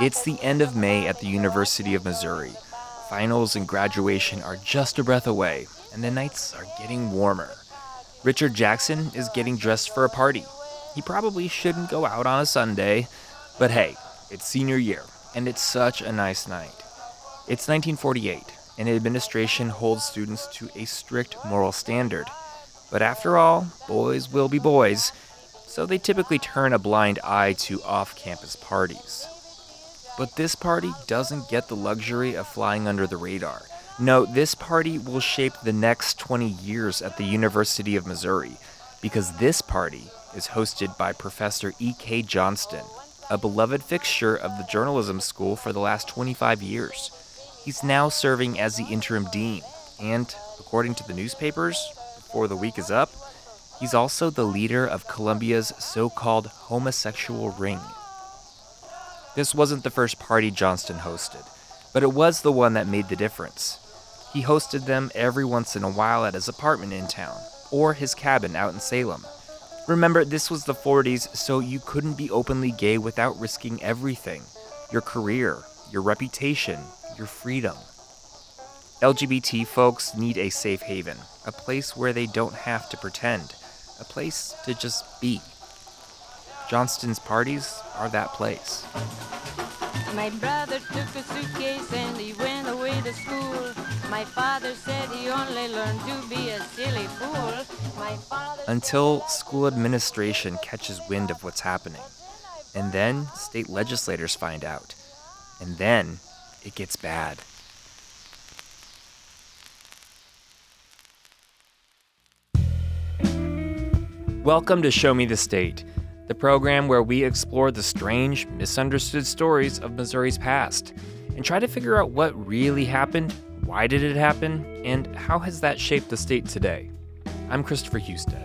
It's the end of May at the University of Missouri. Finals and graduation are just a breath away, and the nights are getting warmer. Richard Jackson is getting dressed for a party. He probably shouldn't go out on a Sunday, but hey, it's senior year, and it's such a nice night. It's 1948, and the administration holds students to a strict moral standard. But after all, boys will be boys, so they typically turn a blind eye to off campus parties. But this party doesn't get the luxury of flying under the radar. No, this party will shape the next 20 years at the University of Missouri because this party is hosted by Professor E.K. Johnston, a beloved fixture of the journalism school for the last 25 years. He's now serving as the interim dean, and according to the newspapers, before the week is up, he's also the leader of Columbia's so called homosexual ring. This wasn't the first party Johnston hosted, but it was the one that made the difference. He hosted them every once in a while at his apartment in town, or his cabin out in Salem. Remember, this was the 40s, so you couldn't be openly gay without risking everything your career, your reputation, your freedom. LGBT folks need a safe haven, a place where they don't have to pretend, a place to just be. Johnston's parties are that place. My brother took a suitcase and he went away to school. My father said he only learned to be a silly fool. My father Until school administration catches wind of what's happening. And then state legislators find out. And then it gets bad. Welcome to Show Me the State, the program where we explore the strange, misunderstood stories of Missouri's past and try to figure out what really happened, why did it happen, and how has that shaped the state today. I'm Christopher Husted.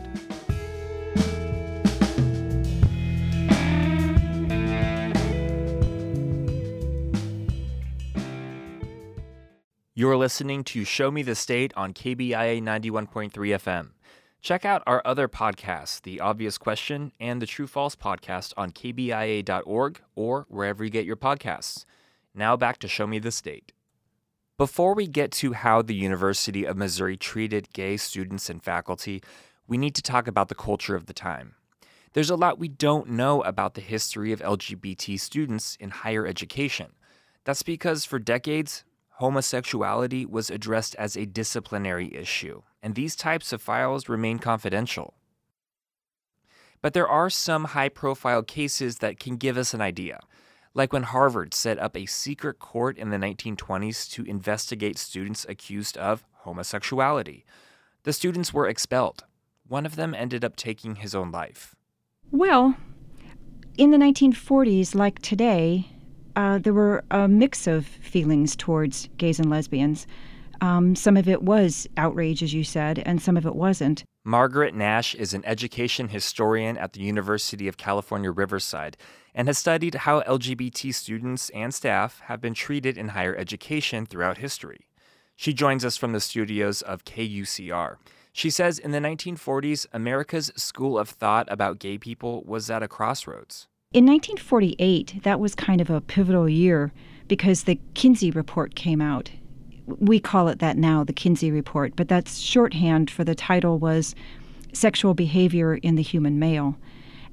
You're listening to Show Me the State on KBIA 91.3 FM. Check out our other podcasts, The Obvious Question and the True False podcast on KBIA.org or wherever you get your podcasts. Now back to Show Me the State. Before we get to how the University of Missouri treated gay students and faculty, we need to talk about the culture of the time. There's a lot we don't know about the history of LGBT students in higher education. That's because for decades, homosexuality was addressed as a disciplinary issue, and these types of files remain confidential. But there are some high profile cases that can give us an idea, like when Harvard set up a secret court in the 1920s to investigate students accused of homosexuality. The students were expelled. One of them ended up taking his own life. Well, in the 1940s, like today, uh, there were a mix of feelings towards gays and lesbians. Um, some of it was outrage, as you said, and some of it wasn't. Margaret Nash is an education historian at the University of California, Riverside, and has studied how LGBT students and staff have been treated in higher education throughout history. She joins us from the studios of KUCR. She says in the 1940s, America's school of thought about gay people was at a crossroads. In 1948, that was kind of a pivotal year because the Kinsey Report came out. We call it that now, the Kinsey Report, but that's shorthand for the title was Sexual Behavior in the Human Male.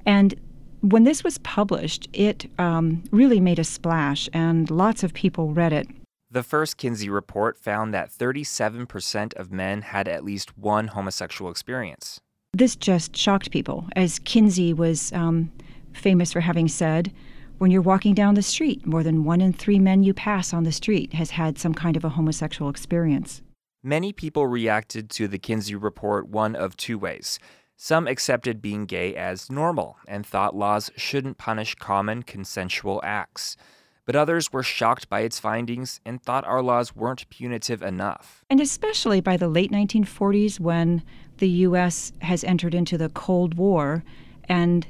And when this was published, it um, really made a splash, and lots of people read it. The first Kinsey report found that 37% of men had at least one homosexual experience. This just shocked people, as Kinsey was um, famous for having said, when you're walking down the street, more than one in three men you pass on the street has had some kind of a homosexual experience. Many people reacted to the Kinsey report one of two ways. Some accepted being gay as normal and thought laws shouldn't punish common consensual acts. But others were shocked by its findings and thought our laws weren't punitive enough. And especially by the late 1940s, when the U.S. has entered into the Cold War, and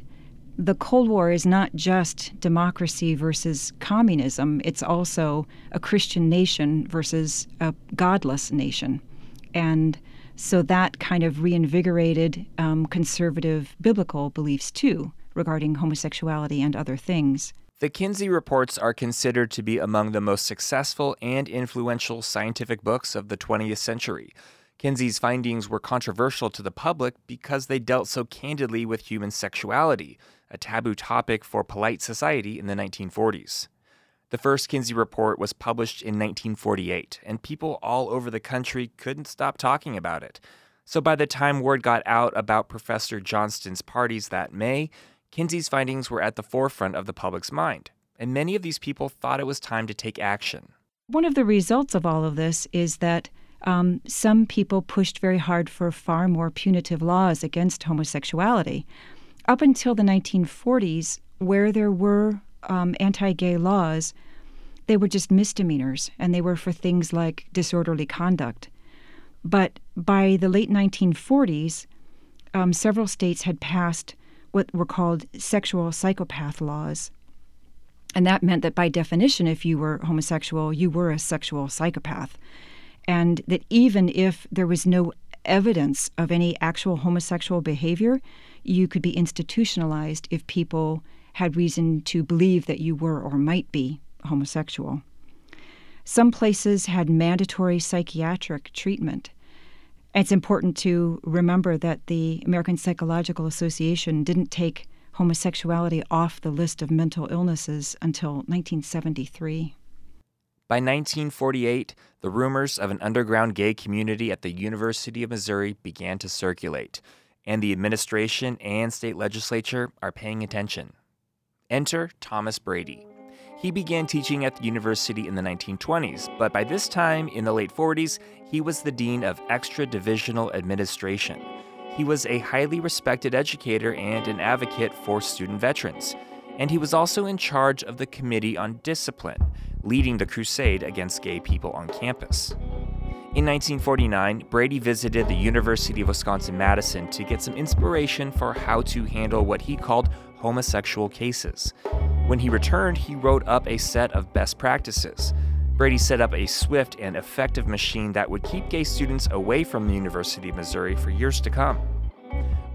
the Cold War is not just democracy versus communism, it's also a Christian nation versus a godless nation. And so that kind of reinvigorated um, conservative biblical beliefs too regarding homosexuality and other things. The Kinsey reports are considered to be among the most successful and influential scientific books of the 20th century. Kinsey's findings were controversial to the public because they dealt so candidly with human sexuality, a taboo topic for polite society in the 1940s. The first Kinsey report was published in 1948, and people all over the country couldn't stop talking about it. So by the time word got out about Professor Johnston's parties that May, Kinsey's findings were at the forefront of the public's mind, and many of these people thought it was time to take action. One of the results of all of this is that um, some people pushed very hard for far more punitive laws against homosexuality. Up until the 1940s, where there were um, anti gay laws, they were just misdemeanors and they were for things like disorderly conduct. But by the late 1940s, um, several states had passed what were called sexual psychopath laws. And that meant that by definition, if you were homosexual, you were a sexual psychopath. And that even if there was no evidence of any actual homosexual behavior, you could be institutionalized if people had reason to believe that you were or might be homosexual. Some places had mandatory psychiatric treatment. It's important to remember that the American Psychological Association didn't take homosexuality off the list of mental illnesses until 1973. By 1948, the rumors of an underground gay community at the University of Missouri began to circulate, and the administration and state legislature are paying attention. Enter Thomas Brady. He began teaching at the university in the 1920s, but by this time, in the late 40s, he was the dean of extra divisional administration. He was a highly respected educator and an advocate for student veterans, and he was also in charge of the Committee on Discipline, leading the crusade against gay people on campus. In 1949, Brady visited the University of Wisconsin Madison to get some inspiration for how to handle what he called homosexual cases. When he returned, he wrote up a set of best practices. Brady set up a swift and effective machine that would keep gay students away from the University of Missouri for years to come.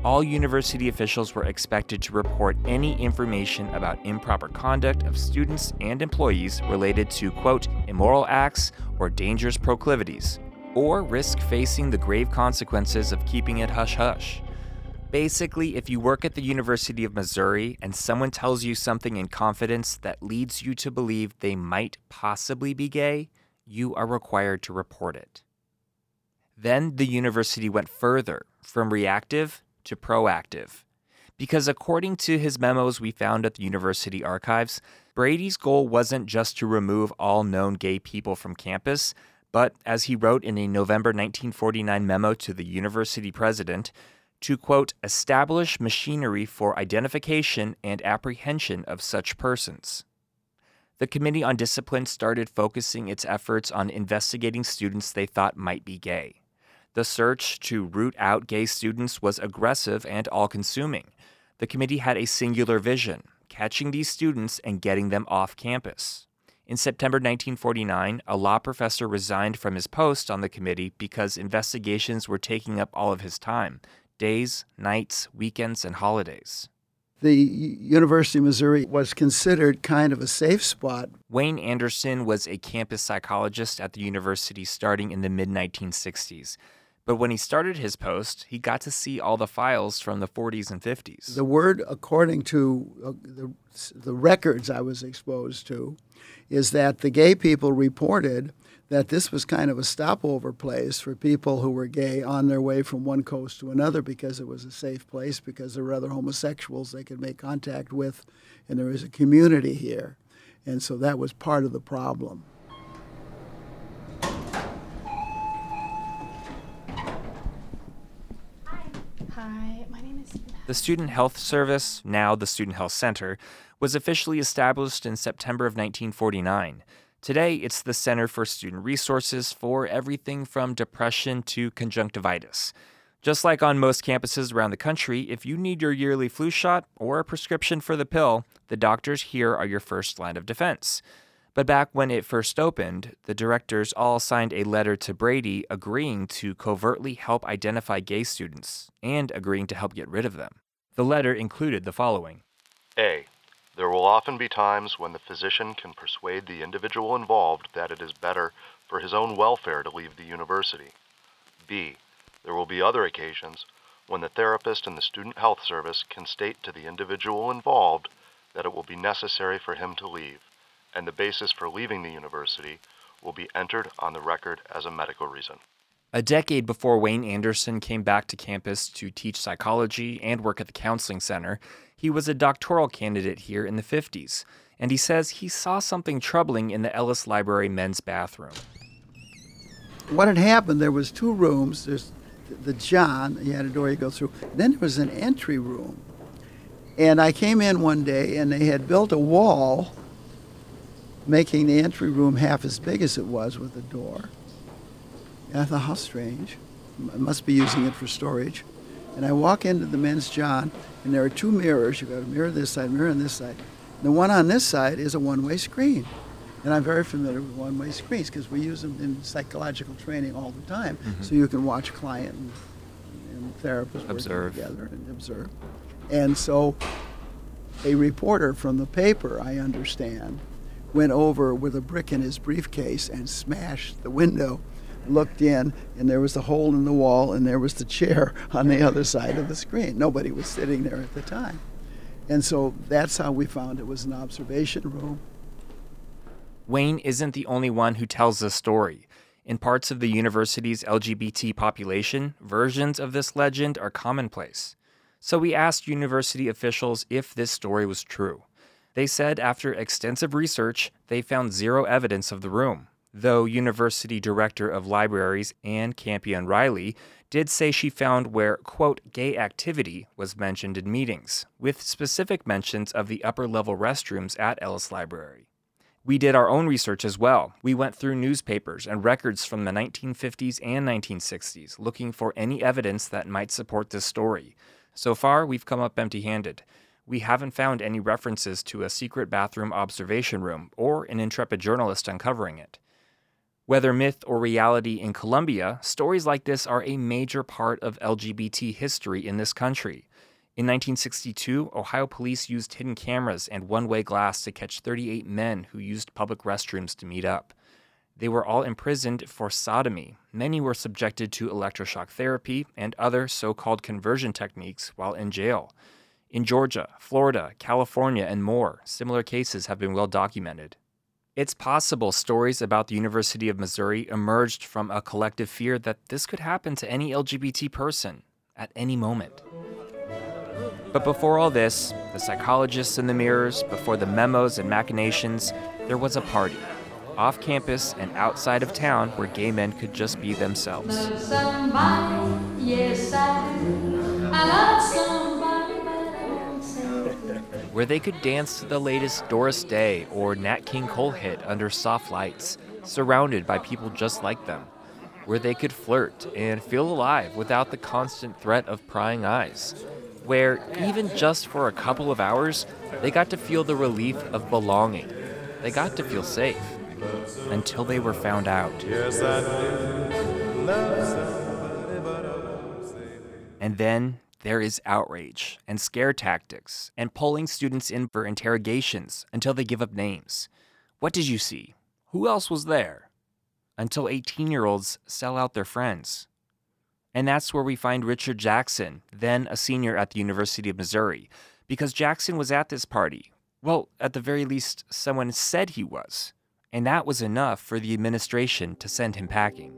All university officials were expected to report any information about improper conduct of students and employees related to, quote, immoral acts or dangerous proclivities, or risk facing the grave consequences of keeping it hush hush. Basically, if you work at the University of Missouri and someone tells you something in confidence that leads you to believe they might possibly be gay, you are required to report it. Then the university went further from reactive to proactive. Because according to his memos we found at the university archives, Brady's goal wasn't just to remove all known gay people from campus, but as he wrote in a November 1949 memo to the university president, to quote, establish machinery for identification and apprehension of such persons. The Committee on Discipline started focusing its efforts on investigating students they thought might be gay. The search to root out gay students was aggressive and all consuming. The committee had a singular vision catching these students and getting them off campus. In September 1949, a law professor resigned from his post on the committee because investigations were taking up all of his time, days, nights, weekends, and holidays. The University of Missouri was considered kind of a safe spot. Wayne Anderson was a campus psychologist at the university starting in the mid 1960s. But when he started his post, he got to see all the files from the 40s and 50s. The word, according to uh, the, the records I was exposed to, is that the gay people reported that this was kind of a stopover place for people who were gay on their way from one coast to another because it was a safe place, because there were other homosexuals they could make contact with, and there was a community here. And so that was part of the problem. Hi, my name is. The Student Health Service, now the Student Health Center, was officially established in September of 1949. Today, it's the Center for Student Resources for everything from depression to conjunctivitis. Just like on most campuses around the country, if you need your yearly flu shot or a prescription for the pill, the doctors here are your first line of defense. But back when it first opened, the directors all signed a letter to Brady agreeing to covertly help identify gay students and agreeing to help get rid of them. The letter included the following A. There will often be times when the physician can persuade the individual involved that it is better for his own welfare to leave the university. B. There will be other occasions when the therapist and the student health service can state to the individual involved that it will be necessary for him to leave, and the basis for leaving the university will be entered on the record as a medical reason. A decade before Wayne Anderson came back to campus to teach psychology and work at the counseling center, he was a doctoral candidate here in the 50s, and he says he saw something troubling in the Ellis Library men's bathroom. What had happened, there was two rooms. There's the John, you had a door you go through. Then there was an entry room. And I came in one day and they had built a wall making the entry room half as big as it was with the door. And I thought, how strange. I must be using it for storage. And I walk into the men's John, and there are two mirrors. You've got a mirror this side, mirror on this side. The one on this side is a one way screen. And I'm very familiar with one way screens because we use them in psychological training all the time. Mm-hmm. So you can watch client and, and therapist observe. working together and observe. And so a reporter from the paper, I understand, went over with a brick in his briefcase and smashed the window looked in, and there was a hole in the wall, and there was the chair on the other side of the screen. Nobody was sitting there at the time. And so that's how we found it was an observation room. Wayne isn't the only one who tells this story. In parts of the university's LGBT population, versions of this legend are commonplace. So we asked university officials if this story was true. They said after extensive research, they found zero evidence of the room though University Director of Libraries Anne Campion Riley did say she found where, quote, gay activity was mentioned in meetings, with specific mentions of the upper level restrooms at Ellis Library. We did our own research as well. We went through newspapers and records from the 1950s and 1960s looking for any evidence that might support this story. So far, we've come up empty handed. We haven't found any references to a secret bathroom observation room or an intrepid journalist uncovering it. Whether myth or reality in Columbia, stories like this are a major part of LGBT history in this country. In 1962, Ohio police used hidden cameras and one way glass to catch 38 men who used public restrooms to meet up. They were all imprisoned for sodomy. Many were subjected to electroshock therapy and other so called conversion techniques while in jail. In Georgia, Florida, California, and more, similar cases have been well documented. It's possible stories about the University of Missouri emerged from a collective fear that this could happen to any LGBT person at any moment. But before all this, the psychologists in the mirrors, before the memos and machinations, there was a party. Off campus and outside of town where gay men could just be themselves. Somebody, yes, I, where they could dance to the latest Doris Day or Nat King Cole hit under soft lights, surrounded by people just like them, where they could flirt and feel alive without the constant threat of prying eyes, where even just for a couple of hours, they got to feel the relief of belonging. They got to feel safe until they were found out. And then there is outrage and scare tactics and pulling students in for interrogations until they give up names. What did you see? Who else was there? Until 18 year olds sell out their friends. And that's where we find Richard Jackson, then a senior at the University of Missouri, because Jackson was at this party. Well, at the very least, someone said he was. And that was enough for the administration to send him packing.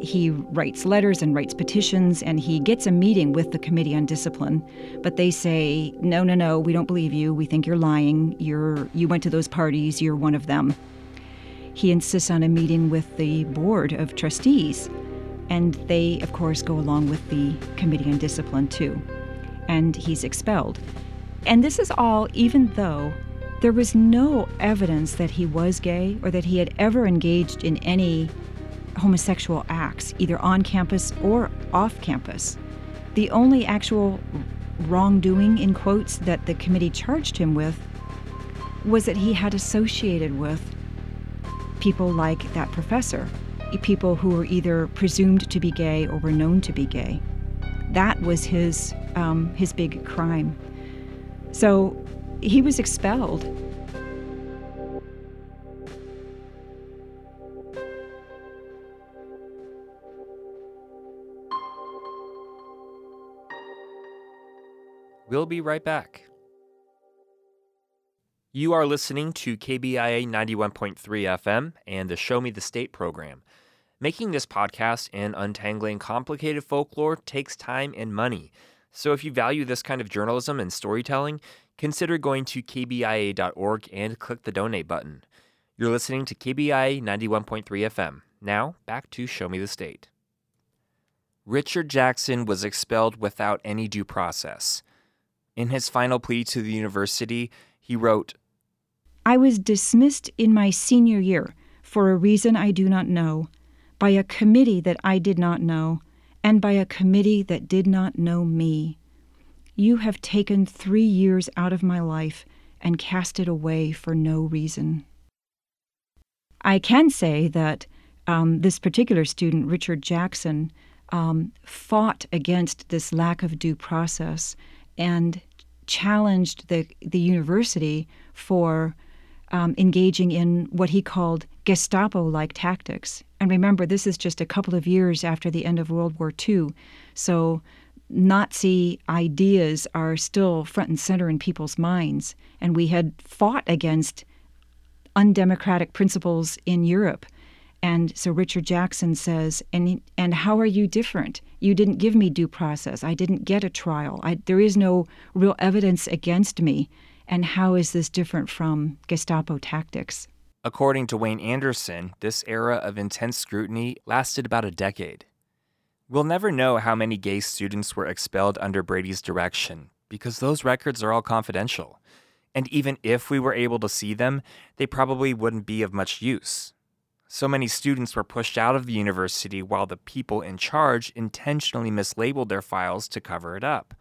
He writes letters and writes petitions, and he gets a meeting with the Committee on Discipline. But they say, no, no, no, we don't believe you. We think you're lying. You're, you went to those parties. You're one of them. He insists on a meeting with the Board of Trustees. And they, of course, go along with the Committee on Discipline, too. And he's expelled. And this is all even though there was no evidence that he was gay or that he had ever engaged in any homosexual acts, either on campus or off campus. The only actual wrongdoing, in quotes, that the committee charged him with was that he had associated with people like that professor, people who were either presumed to be gay or were known to be gay. That was his, um, his big crime. So he was expelled. We'll be right back. You are listening to KBIA 91.3 FM and the Show Me the State program. Making this podcast and untangling complicated folklore takes time and money. So if you value this kind of journalism and storytelling, consider going to kbia.org and click the donate button. You're listening to KBIA 91.3 FM. Now, back to Show Me the State. Richard Jackson was expelled without any due process. In his final plea to the university, he wrote I was dismissed in my senior year for a reason I do not know, by a committee that I did not know, and by a committee that did not know me. You have taken three years out of my life and cast it away for no reason. I can say that um, this particular student, Richard Jackson, um, fought against this lack of due process and challenged the, the university for um, engaging in what he called Gestapo like tactics. And remember, this is just a couple of years after the end of World War II. So Nazi ideas are still front and center in people's minds. And we had fought against undemocratic principles in Europe. And so Richard Jackson says, and, and how are you different? You didn't give me due process. I didn't get a trial. I, there is no real evidence against me. And how is this different from Gestapo tactics? According to Wayne Anderson, this era of intense scrutiny lasted about a decade. We'll never know how many gay students were expelled under Brady's direction because those records are all confidential. And even if we were able to see them, they probably wouldn't be of much use. So many students were pushed out of the university while the people in charge intentionally mislabeled their files to cover it up.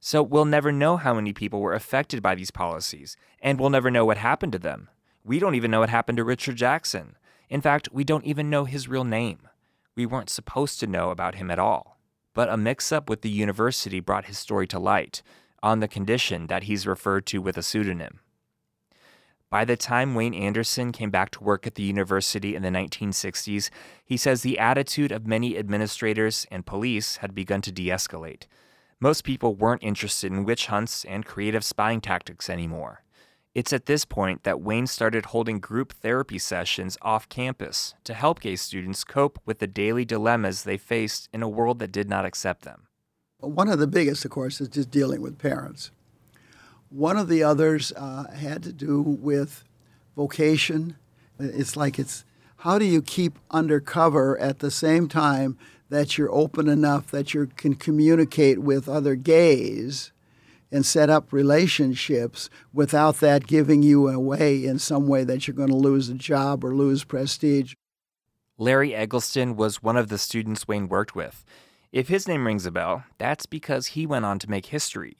So we'll never know how many people were affected by these policies, and we'll never know what happened to them. We don't even know what happened to Richard Jackson. In fact, we don't even know his real name. We weren't supposed to know about him at all. But a mix up with the university brought his story to light, on the condition that he's referred to with a pseudonym. By the time Wayne Anderson came back to work at the university in the 1960s, he says the attitude of many administrators and police had begun to de escalate. Most people weren't interested in witch hunts and creative spying tactics anymore. It's at this point that Wayne started holding group therapy sessions off campus to help gay students cope with the daily dilemmas they faced in a world that did not accept them. One of the biggest, of course, is just dealing with parents. One of the others uh, had to do with vocation. It's like it's how do you keep undercover at the same time that you're open enough that you can communicate with other gays and set up relationships without that giving you away in some way that you're going to lose a job or lose prestige. Larry Eggleston was one of the students Wayne worked with. If his name rings a bell, that's because he went on to make history.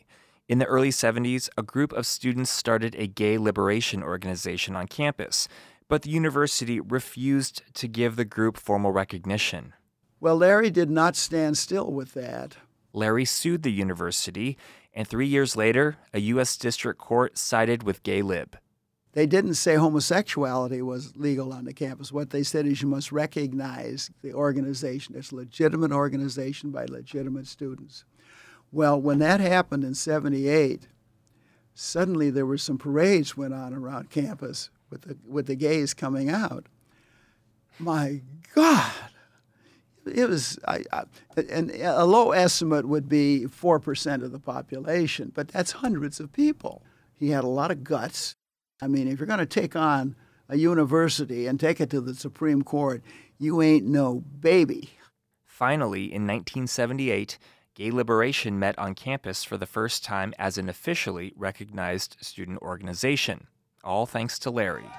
In the early 70s, a group of students started a gay liberation organization on campus, but the university refused to give the group formal recognition. Well, Larry did not stand still with that. Larry sued the university, and three years later, a U.S. District Court sided with Gay Lib. They didn't say homosexuality was legal on the campus. What they said is you must recognize the organization. It's a legitimate organization by legitimate students. Well, when that happened in 78, suddenly there were some parades went on around campus with the, with the gays coming out. My God. It was, I, I, and a low estimate would be 4% of the population, but that's hundreds of people. He had a lot of guts. I mean, if you're going to take on a university and take it to the Supreme Court, you ain't no baby. Finally, in 1978, Gay Liberation met on campus for the first time as an officially recognized student organization, all thanks to Larry.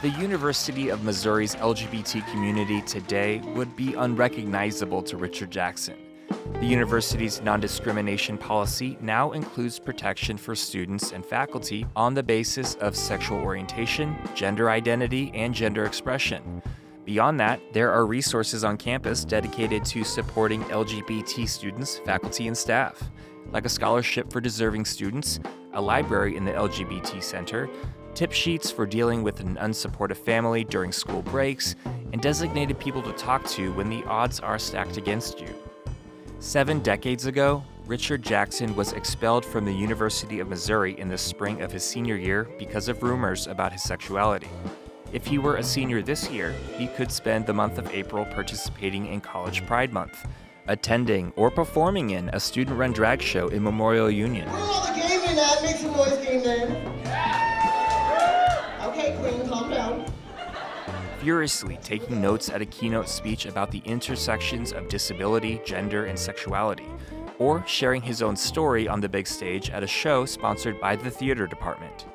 The University of Missouri's LGBT community today would be unrecognizable to Richard Jackson. The university's non discrimination policy now includes protection for students and faculty on the basis of sexual orientation, gender identity, and gender expression. Beyond that, there are resources on campus dedicated to supporting LGBT students, faculty, and staff, like a scholarship for deserving students, a library in the LGBT Center, tip sheets for dealing with an unsupportive family during school breaks, and designated people to talk to when the odds are stacked against you. Seven decades ago, Richard Jackson was expelled from the University of Missouri in the spring of his senior year because of rumors about his sexuality. If he were a senior this year, he could spend the month of April participating in College Pride Month, attending or performing in a student run drag show in Memorial Union. Where all the gay men at? Make some noise, gay men. Okay, Queen, calm down. Furiously taking notes at a keynote speech about the intersections of disability, gender, and sexuality, or sharing his own story on the big stage at a show sponsored by the theater department.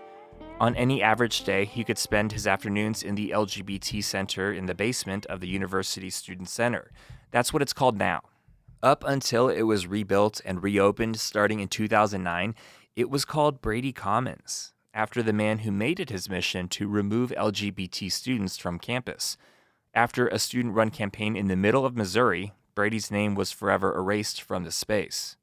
On any average day, he could spend his afternoons in the LGBT Center in the basement of the University Student Center. That's what it's called now. Up until it was rebuilt and reopened starting in 2009, it was called Brady Commons, after the man who made it his mission to remove LGBT students from campus. After a student run campaign in the middle of Missouri, Brady's name was forever erased from the space.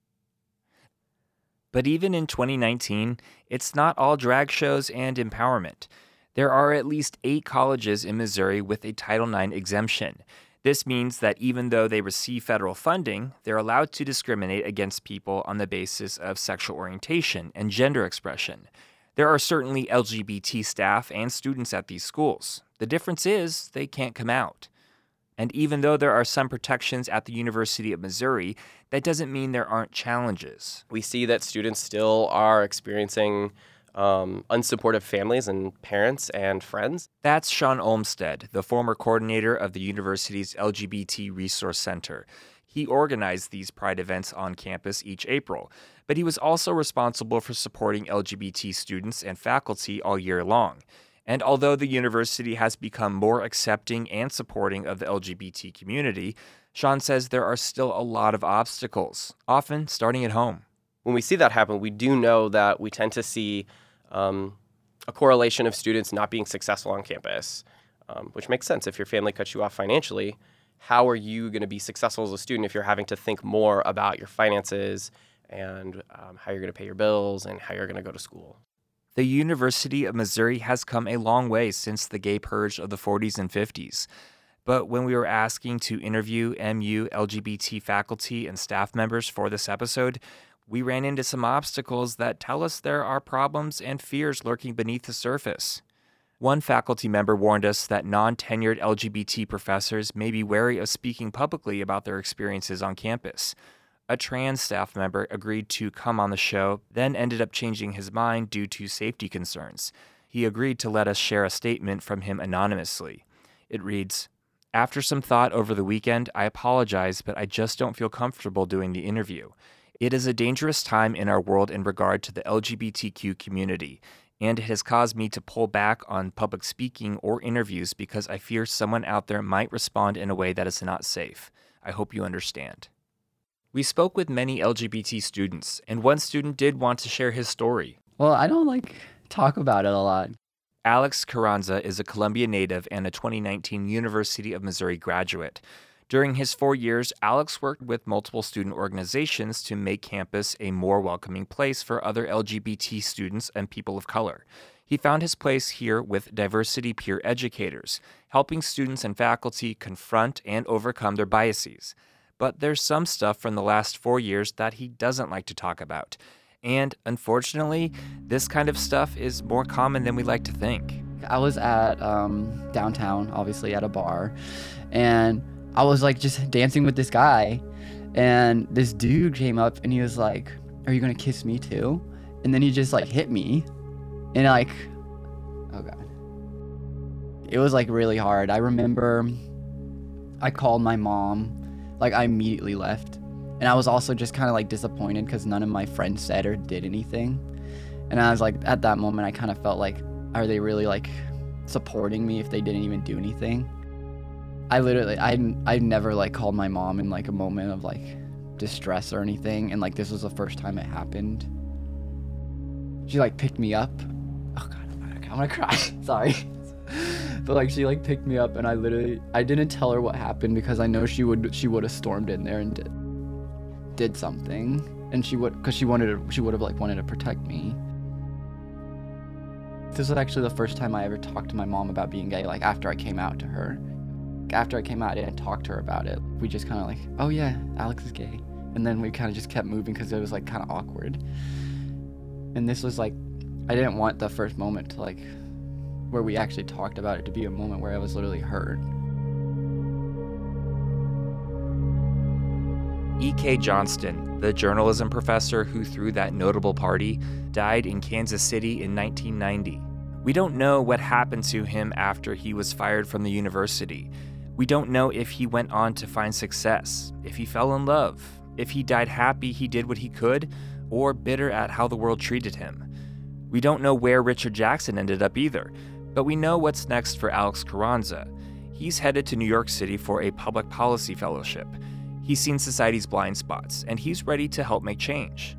But even in 2019, it's not all drag shows and empowerment. There are at least eight colleges in Missouri with a Title IX exemption. This means that even though they receive federal funding, they're allowed to discriminate against people on the basis of sexual orientation and gender expression. There are certainly LGBT staff and students at these schools. The difference is they can't come out. And even though there are some protections at the University of Missouri, that doesn't mean there aren't challenges. We see that students still are experiencing um, unsupportive families and parents and friends. That's Sean Olmstead, the former coordinator of the university's LGBT Resource Center. He organized these Pride events on campus each April, but he was also responsible for supporting LGBT students and faculty all year long. And although the university has become more accepting and supporting of the LGBT community, Sean says there are still a lot of obstacles, often starting at home. When we see that happen, we do know that we tend to see um, a correlation of students not being successful on campus, um, which makes sense. If your family cuts you off financially, how are you going to be successful as a student if you're having to think more about your finances and um, how you're going to pay your bills and how you're going to go to school? The University of Missouri has come a long way since the gay purge of the 40s and 50s. But when we were asking to interview MU LGBT faculty and staff members for this episode, we ran into some obstacles that tell us there are problems and fears lurking beneath the surface. One faculty member warned us that non tenured LGBT professors may be wary of speaking publicly about their experiences on campus a trans staff member agreed to come on the show, then ended up changing his mind due to safety concerns. He agreed to let us share a statement from him anonymously. It reads After some thought over the weekend, I apologize, but I just don't feel comfortable doing the interview. It is a dangerous time in our world in regard to the LGBTQ community, and it has caused me to pull back on public speaking or interviews because I fear someone out there might respond in a way that is not safe. I hope you understand. We spoke with many LGBT students, and one student did want to share his story. Well, I don't like talk about it a lot. Alex Carranza is a Columbia native and a 2019 University of Missouri graduate. During his four years, Alex worked with multiple student organizations to make campus a more welcoming place for other LGBT students and people of color. He found his place here with diversity peer educators, helping students and faculty confront and overcome their biases but there's some stuff from the last four years that he doesn't like to talk about. And unfortunately, this kind of stuff is more common than we like to think. I was at um, downtown, obviously at a bar, and I was like just dancing with this guy, and this dude came up and he was like, "Are you gonna kiss me too?" And then he just like hit me, and like, oh god, it was like really hard. I remember I called my mom like I immediately left. And I was also just kind of like disappointed because none of my friends said or did anything. And I was like, at that moment, I kind of felt like, are they really like supporting me if they didn't even do anything? I literally, I, I never like called my mom in like a moment of like distress or anything. And like this was the first time it happened. She like picked me up. Oh God, I'm gonna cry. Sorry. but like she like picked me up and I literally I didn't tell her what happened because I know she would she would have stormed in there and did did something and she would because she wanted to she would have like wanted to protect me. This was actually the first time I ever talked to my mom about being gay. Like after I came out to her, after I came out, I didn't talk to her about it. We just kind of like, oh yeah, Alex is gay, and then we kind of just kept moving because it was like kind of awkward. And this was like, I didn't want the first moment to like, where we actually talked about it to be a moment where I was literally hurt. E.K. Johnston, the journalism professor who threw that notable party, died in Kansas City in 1990. We don't know what happened to him after he was fired from the university. We don't know if he went on to find success, if he fell in love, if he died happy he did what he could, or bitter at how the world treated him. We don't know where Richard Jackson ended up either, but we know what's next for Alex Carranza. He's headed to New York City for a public policy fellowship. He's seen society's blind spots, and he's ready to help make change.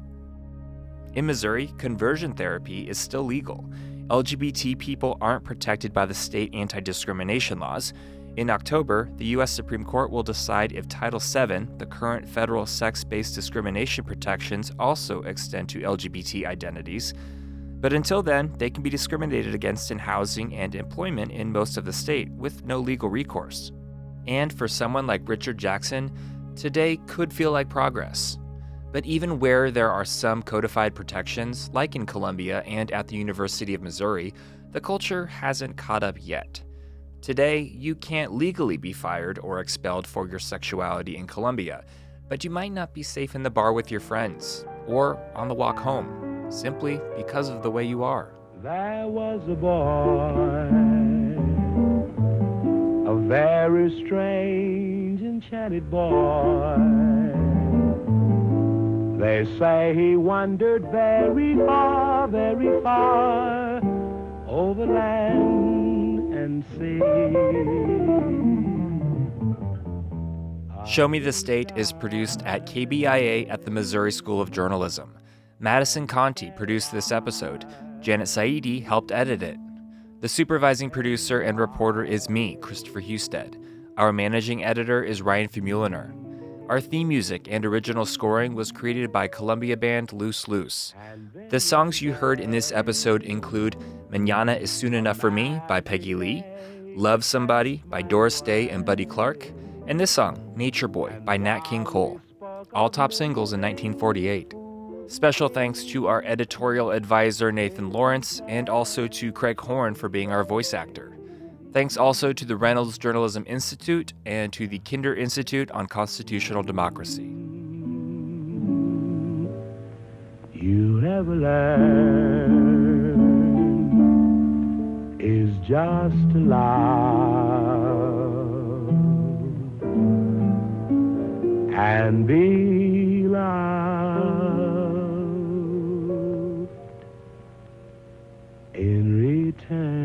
In Missouri, conversion therapy is still legal. LGBT people aren't protected by the state anti discrimination laws. In October, the U.S. Supreme Court will decide if Title VII, the current federal sex based discrimination protections, also extend to LGBT identities. But until then, they can be discriminated against in housing and employment in most of the state with no legal recourse. And for someone like Richard Jackson, today could feel like progress. But even where there are some codified protections, like in Columbia and at the University of Missouri, the culture hasn't caught up yet. Today, you can't legally be fired or expelled for your sexuality in Columbia, but you might not be safe in the bar with your friends or on the walk home, simply because of the way you are. There was a boy, a very strange, enchanted boy. They say he wandered very far, very far over land and sea. Show Me the State is produced at KBIA at the Missouri School of Journalism. Madison Conti produced this episode. Janet Saidi helped edit it. The supervising producer and reporter is me, Christopher Husted. Our managing editor is Ryan Famuliner. Our theme music and original scoring was created by Columbia band Loose Loose. The songs you heard in this episode include Manana is Soon Enough for Me by Peggy Lee, Love Somebody by Doris Day and Buddy Clark, and this song, Nature Boy by Nat King Cole, all top singles in 1948. Special thanks to our editorial advisor Nathan Lawrence and also to Craig Horn for being our voice actor. Thanks also to the Reynolds Journalism Institute and to the Kinder Institute on Constitutional Democracy. You never learn is just to love and be loved return.